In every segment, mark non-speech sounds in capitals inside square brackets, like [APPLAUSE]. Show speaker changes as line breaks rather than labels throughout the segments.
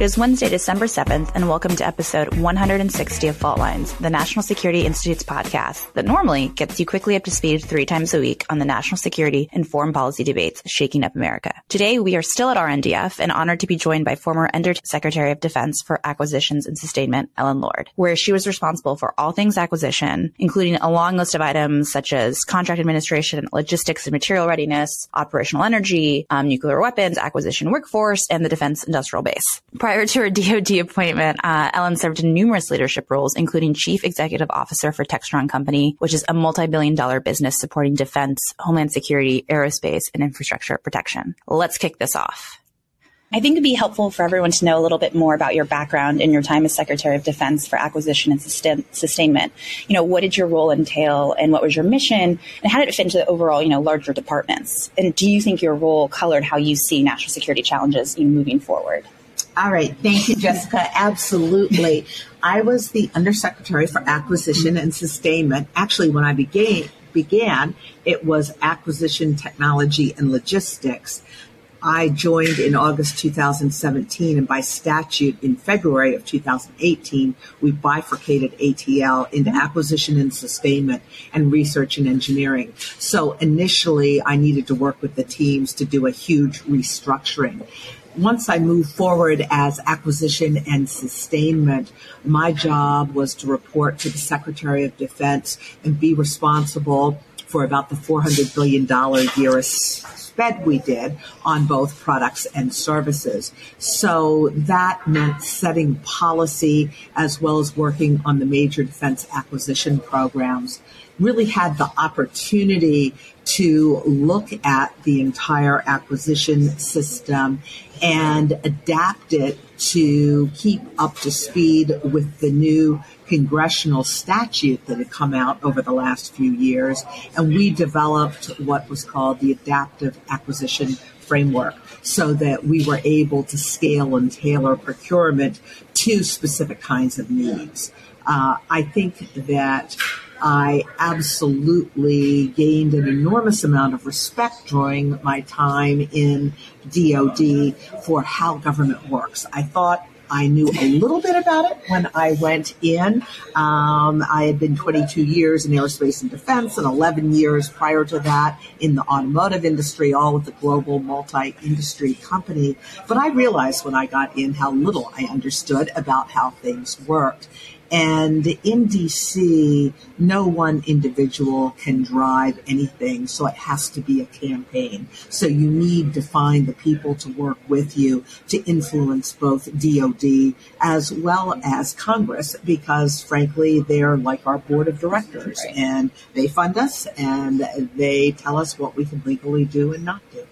It is Wednesday, December 7th, and welcome to episode 160 of Fault Lines, the National Security Institute's podcast that normally gets you quickly up to speed three times a week on the national security and foreign policy debates shaking up America. Today, we are still at RNDF and honored to be joined by former Under Secretary of Defense for Acquisitions and Sustainment, Ellen Lord, where she was responsible for all things acquisition, including a long list of items such as contract administration, logistics and material readiness, operational energy, um, nuclear weapons, acquisition workforce, and the defense industrial base. Prior to her [LAUGHS] DoD appointment, uh, Ellen served in numerous leadership roles, including Chief Executive Officer for Textron Company, which is a multi-billion dollar business supporting defense, homeland security, aerospace, and infrastructure protection. Let's kick this off. I think it'd be helpful for everyone to know a little bit more about your background and your time as Secretary of Defense for Acquisition and Sustain- Sustainment. You know, what did your role entail and what was your mission and how did it fit into the overall, you know, larger departments? And do you think your role colored how you see national security challenges you know, moving forward?
All right. Thank you, Jessica. Absolutely. I was the Undersecretary for Acquisition and Sustainment. Actually, when I began, began, it was acquisition technology and logistics. I joined in August 2017, and by statute in February of 2018, we bifurcated ATL into acquisition and sustainment and research and engineering. So initially, I needed to work with the teams to do a huge restructuring once I moved forward as acquisition and sustainment, my job was to report to the Secretary of Defense and be responsible for about the $400 billion year sped we did on both products and services. So that meant setting policy as well as working on the major defense acquisition programs really had the opportunity to look at the entire acquisition system and adapt it to keep up to speed with the new congressional statute that had come out over the last few years. And we developed what was called the adaptive acquisition framework so that we were able to scale and tailor procurement to specific kinds of needs. Uh, I think that I absolutely gained an enormous amount of respect during my time in DoD for how government works. I thought I knew a little bit about it when I went in. Um, I had been 22 years in aerospace and defense and 11 years prior to that in the automotive industry, all with a global multi industry company. But I realized when I got in how little I understood about how things worked. And in DC, no one individual can drive anything, so it has to be a campaign. So you need to find the people to work with you to influence both DOD as well as Congress, because frankly, they're like our board of directors right. and they fund us and they tell us what we can legally do and not do.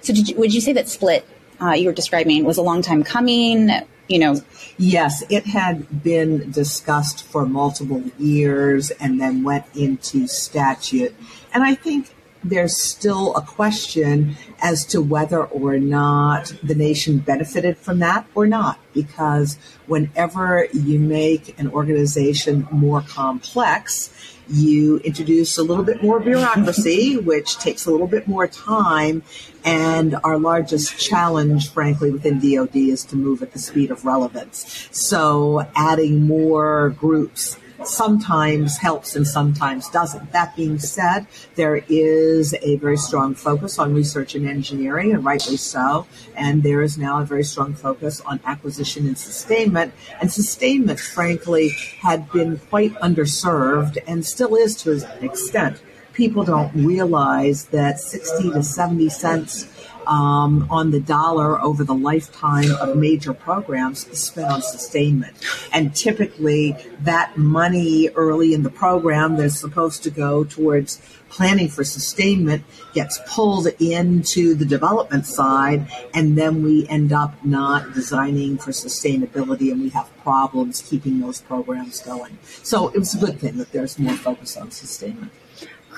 So you, would you say that split uh, you were describing was a long time coming? you know.
Yes, it had been discussed for multiple years and then went into statute. And I think there's still a question as to whether or not the nation benefited from that or not. Because whenever you make an organization more complex, you introduce a little bit more bureaucracy, [LAUGHS] which takes a little bit more time. And our largest challenge, frankly, within DoD is to move at the speed of relevance. So adding more groups sometimes helps and sometimes doesn't. That being said, there is a very strong focus on research and engineering, and rightly so. And there is now a very strong focus on acquisition and sustainment. And sustainment, frankly, had been quite underserved and still is to an extent. People don't realize that 60 to 70 cents um, on the dollar over the lifetime of major programs is spent on sustainment. And typically, that money early in the program that's supposed to go towards planning for sustainment gets pulled into the development side, and then we end up not designing for sustainability, and we have problems keeping those programs going. So it was a good thing that there's more focus on sustainment.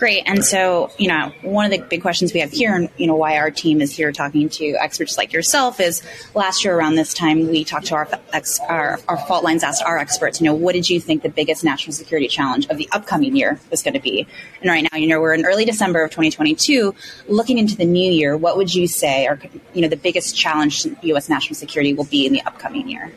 Great. And so, you know, one of the big questions we have here, and you know, why our team is here talking to experts like yourself, is last year around this time we talked to our our, our fault lines, asked our experts, you know, what did you think the biggest national security challenge of the upcoming year was going to be? And right now, you know, we're in early December of 2022. Looking into the new year, what would you say are you know the biggest challenge to U.S. national security will be in the upcoming year?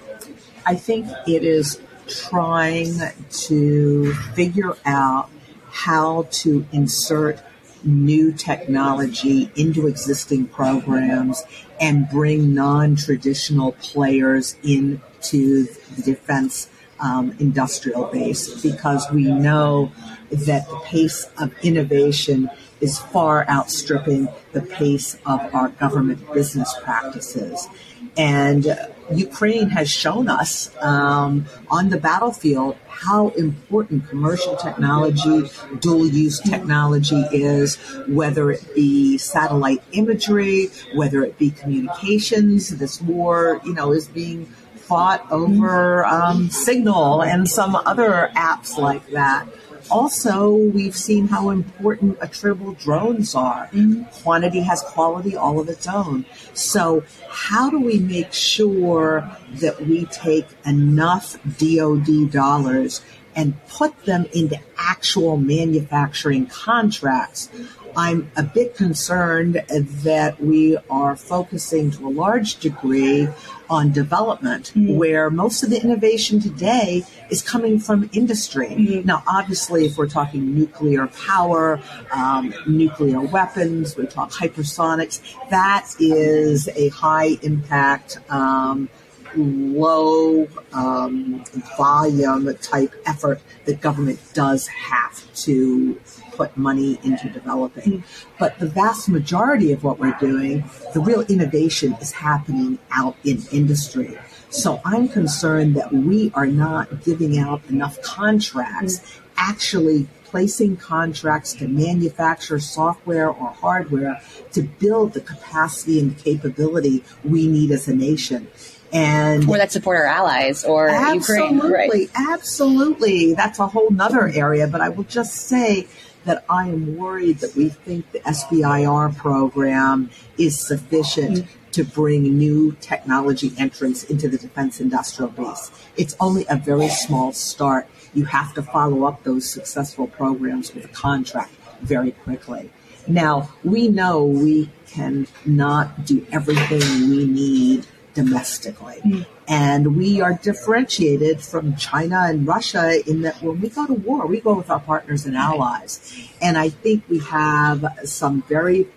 I think it is trying to figure out how to insert new technology into existing programs and bring non-traditional players into the defense um, industrial base because we know that the pace of innovation is far outstripping the pace of our government business practices. And Ukraine has shown us um, on the battlefield how important commercial technology, dual use technology is, whether it be satellite imagery, whether it be communications. This war, you know, is being fought over um, Signal and some other apps like that. Also, we've seen how important attritable drones are. Mm-hmm. Quantity has quality all of its own. So, how do we make sure that we take enough DoD dollars and put them into actual manufacturing contracts I'm a bit concerned that we are focusing to a large degree on development, mm-hmm. where most of the innovation today is coming from industry. Mm-hmm. Now, obviously, if we're talking nuclear power, um, nuclear weapons, we talk hypersonics, that is a high impact. Um, low um, volume type effort that government does have to put money into developing. But the vast majority of what we're doing, the real innovation is happening out in industry. So I'm concerned that we are not giving out enough contracts, actually placing contracts to manufacture software or hardware to build the capacity and capability we need as a nation and
or that support our allies or
absolutely,
Ukraine.
Right. Absolutely, that's a whole nother area. But I will just say that I am worried that we think the SBIR program is sufficient mm-hmm. to bring new technology entrants into the defense industrial base. It's only a very small start. You have to follow up those successful programs with a contract very quickly. Now, we know we cannot do everything we need domestically. Mm. And we are differentiated from China and Russia in that when we go to war, we go with our partners and allies. And I think we have some very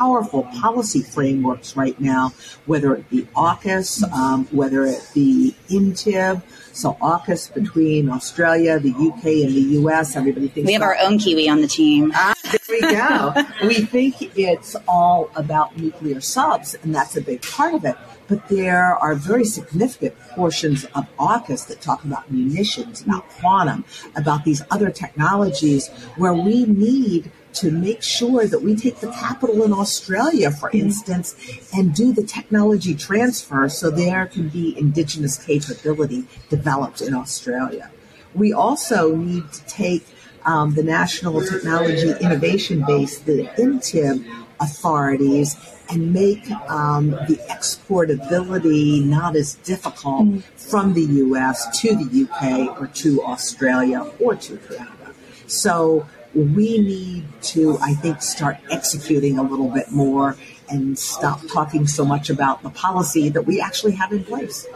powerful policy frameworks right now, whether it be AUKUS, um, whether it be INTIB. So AUKUS between Australia, the UK, and the US. Everybody thinks
we have our own Kiwi on the team.
Ah, there we go. we think it's all about nuclear subs, and that's a big part of it but there are very significant portions of AUKUS that talk about munitions, about quantum, about these other technologies where we need to make sure that we take the capital in Australia, for mm-hmm. instance, and do the technology transfer so there can be indigenous capability developed in Australia. We also need to take um, the National Technology Innovation Base, the INTIB authorities, and make um, the exportability not as difficult mm. from the US to the UK or to Australia or to Canada. So we need to, I think, start executing a little bit more and stop talking so much about the policy that we actually have in place.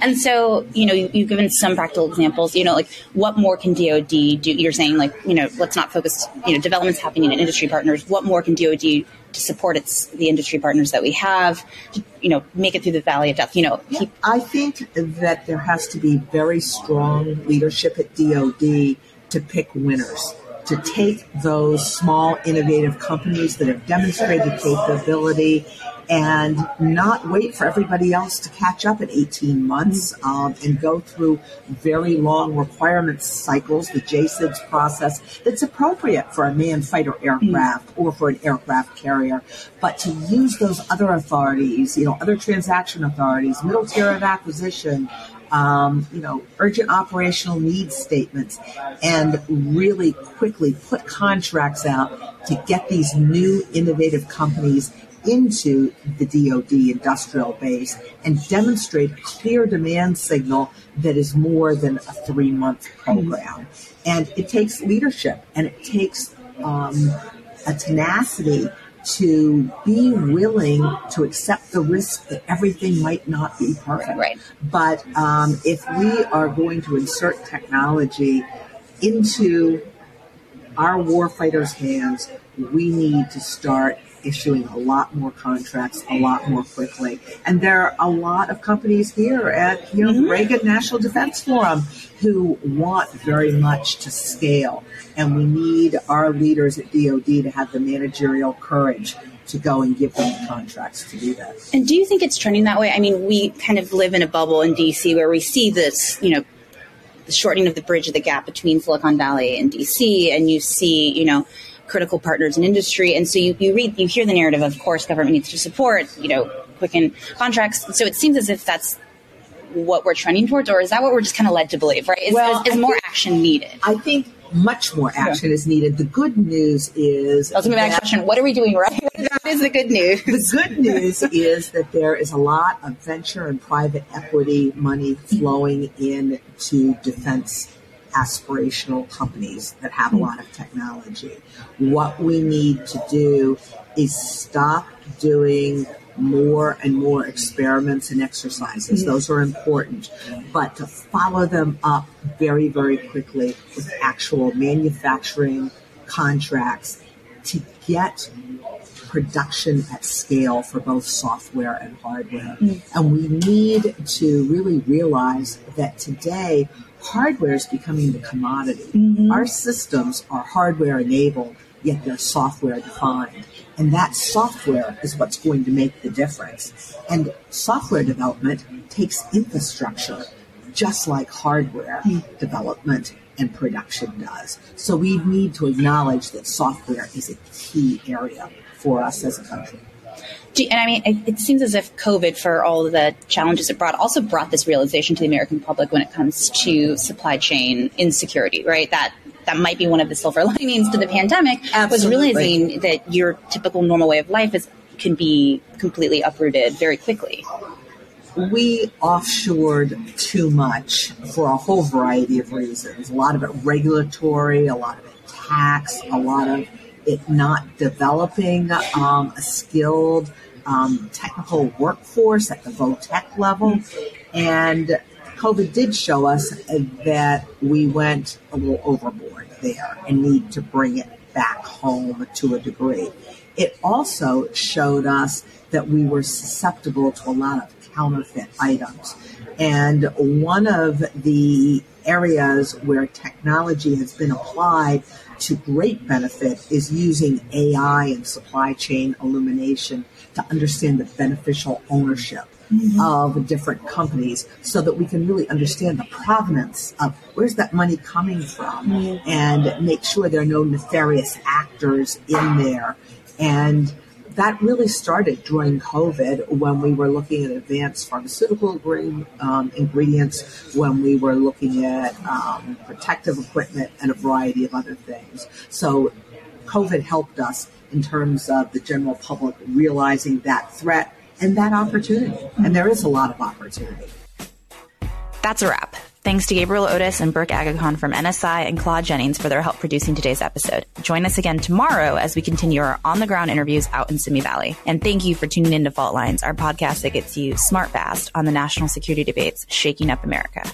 And so, you know, you, have given some practical examples. You know, like what more can DoD do? You're saying, like, you know, let's not focus. You know, developments happening in industry partners. What more can DoD to support its the industry partners that we have? To, you know, make it through the valley of death. You know,
keep- I think that there has to be very strong leadership at DoD to pick winners to take those small innovative companies that have demonstrated capability and not wait for everybody else to catch up in 18 months um, and go through very long requirements cycles, the JCIDS process that's appropriate for a manned fighter aircraft or for an aircraft carrier. But to use those other authorities, you know, other transaction authorities, middle tier of acquisition, um, you know, urgent operational needs statements, and really quickly put contracts out to get these new innovative companies into the DoD industrial base and demonstrate a clear demand signal that is more than a three month program. And it takes leadership and it takes um, a tenacity to be willing to accept the risk that everything might not be perfect.
Right.
But um, if we are going to insert technology into our warfighters' hands, we need to start issuing a lot more contracts a lot more quickly. And there are a lot of companies here at you know mm-hmm. Reagan National Defense Forum who want very much to scale. And we need our leaders at DoD to have the managerial courage to go and give them the contracts to do that.
And do you think it's trending that way? I mean, we kind of live in a bubble in DC where we see this, you know, the shortening of the bridge of the gap between Silicon Valley and DC, and you see, you know, critical partners in industry. And so you, you read, you hear the narrative, of course, government needs to support, you know, quicken contracts. So it seems as if that's what we're trending towards, or is that what we're just kind of led to believe, right? Is, well, is, is more think, action needed?
I think much more action yeah. is needed. The good news is.
I was going to question What are we doing right? [LAUGHS] what is the good news?
The good news is that there is a lot of venture and private equity money flowing into defense aspirational companies that have a lot of technology. What we need to do is stop doing more and more experiments and exercises. Mm-hmm. Those are important. But to follow them up very, very quickly with actual manufacturing contracts to get production at scale for both software and hardware. Mm-hmm. And we need to really realize that today hardware is becoming the commodity. Mm-hmm. Our systems are hardware enabled, yet they're software defined. And that software is what's going to make the difference. And software development takes infrastructure, just like hardware mm-hmm. development and production does. So we need to acknowledge that software is a key area for us as a country
and I mean, it, it, seems as if COVID, for all of the challenges it brought, also brought this realization to the American public when it comes to supply chain insecurity, right? That that might be one of the silver [LAUGHS] linings to the pandemic
Absolutely.
was realizing that your typical normal way of life is can be completely uprooted very quickly.
We offshored too much for a whole variety of reasons. A lot of it regulatory, a lot of it tax, a lot of it not developing um, a skilled um, technical workforce at the vo-tech level. And COVID did show us that we went a little overboard there and need to bring it back home to a degree. It also showed us that we were susceptible to a lot of counterfeit items. And one of the areas where technology has been applied to great benefit is using AI and supply chain illumination to understand the beneficial ownership mm-hmm. of different companies so that we can really understand the provenance of where's that money coming from mm-hmm. and make sure there are no nefarious actors in there. And that really started during COVID when we were looking at advanced pharmaceutical um, ingredients, when we were looking at um, protective equipment and a variety of other things. So COVID helped us in terms of the general public realizing that threat and that opportunity. And there is a lot of opportunity.
That's a wrap. Thanks to Gabriel Otis and Burke Agacon from NSI and Claude Jennings for their help producing today's episode. Join us again tomorrow as we continue our on the ground interviews out in Simi Valley. And thank you for tuning in to Fault Lines, our podcast that gets you smart fast on the national security debates shaking up America.